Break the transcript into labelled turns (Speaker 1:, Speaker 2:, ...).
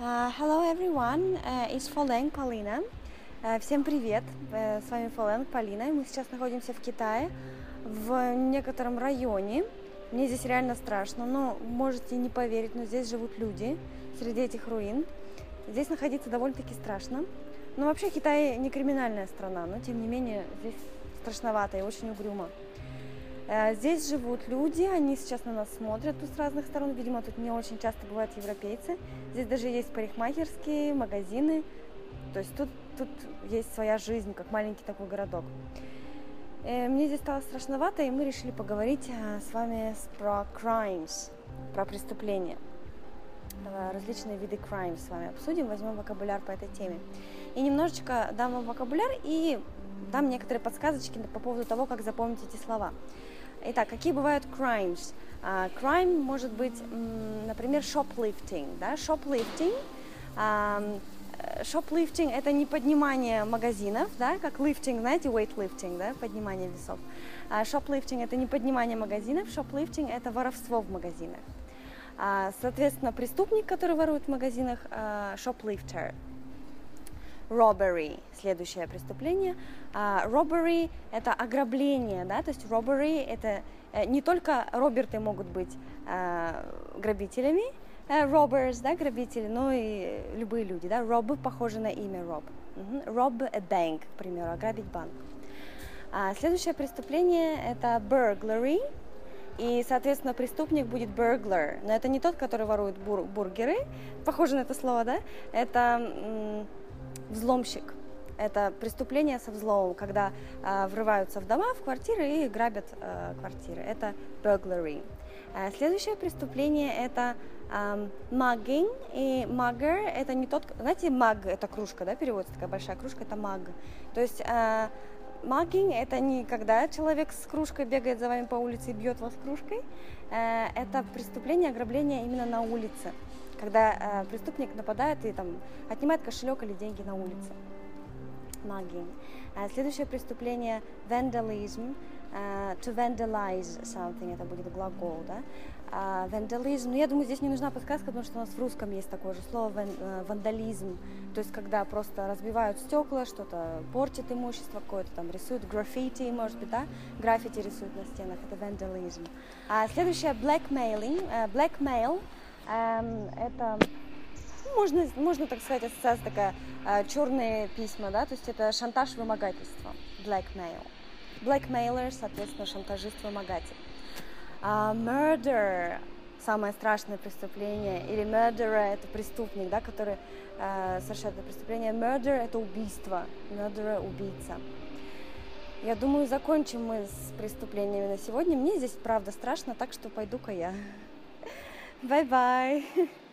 Speaker 1: Uh, hello everyone, uh, it's Фолен Полина. Uh, всем привет, uh, с вами Фолен Полина. Мы сейчас находимся в Китае, в некотором районе. Мне здесь реально страшно, но можете не поверить, но здесь живут люди среди этих руин. Здесь находиться довольно-таки страшно. Но вообще Китай не криминальная страна, но тем не менее здесь страшновато и очень угрюмо. Э, здесь живут люди, они сейчас на нас смотрят тут с разных сторон. Видимо, тут не очень часто бывают европейцы. Здесь даже есть парикмахерские, магазины. То есть тут, тут есть своя жизнь, как маленький такой городок. Э, мне здесь стало страшновато, и мы решили поговорить э, с вами про crimes, про преступления. Различные виды crimes с вами обсудим, возьмем вокабуляр по этой теме. И немножечко дам вам вокабуляр и дам некоторые подсказочки по поводу того, как запомнить эти слова. Итак, какие бывают crimes? Uh, crime может быть, например, shoplifting. Да? Shoplifting, uh, shoplifting это не поднимание магазинов, да, как lifting, знаете, weightlifting, да, поднимание весов. Uh, shoplifting это не поднимание магазинов, shoplifting это воровство в магазинах. Uh, соответственно, преступник, который ворует в магазинах, shoplifter robbery, следующее преступление. Uh, robbery – это ограбление, да, то есть robbery – это э, не только роберты могут быть uh, грабителями, uh, robbers, да, грабители, но и любые люди, да, rob похоже на имя rob. Uh-huh. Rob a bank, к примеру, ограбить банк. Uh, следующее преступление – это burglary, и, соответственно, преступник будет burglar. Но это не тот, который ворует бур- бургеры, похоже на это слово, да? Это взломщик. Это преступление со взломом, когда э, врываются в дома, в квартиры и грабят э, квартиры. Это burglary. Э, следующее преступление это э, mugging. И mugger это не тот, знаете, mug это кружка, да, переводится такая большая кружка, это mug. То есть э, Mugging – это не когда человек с кружкой бегает за вами по улице и бьет вас кружкой. Это преступление, ограбление именно на улице когда э, преступник нападает и там отнимает кошелек или деньги на улице. Магия. Э, следующее преступление – vandalism. Uh, to vandalize something, это будет глагол, да. Uh, vandalism, ну, я думаю, здесь не нужна подсказка, потому что у нас в русском есть такое же слово ван, вандализм, то есть когда просто разбивают стекла, что-то портит имущество какое-то, там рисуют граффити, может быть, да, граффити рисуют на стенах, это вандализм. Uh, следующее blackmailing, uh, blackmail – Эм, это ну, можно, можно так сказать, ассоциация такая, э, черные письма, да, то есть это шантаж, вымогательство, blackmail. Blackmailer, соответственно, шантажист, вымогатель. Uh, murder, самое страшное преступление, или murderer – это преступник, да, который uh, совершает это преступление. Murder – это убийство, murderer – убийца. Я думаю, закончим мы с преступлениями на сегодня. Мне здесь, правда, страшно, так что пойду-ка я. Bye bye.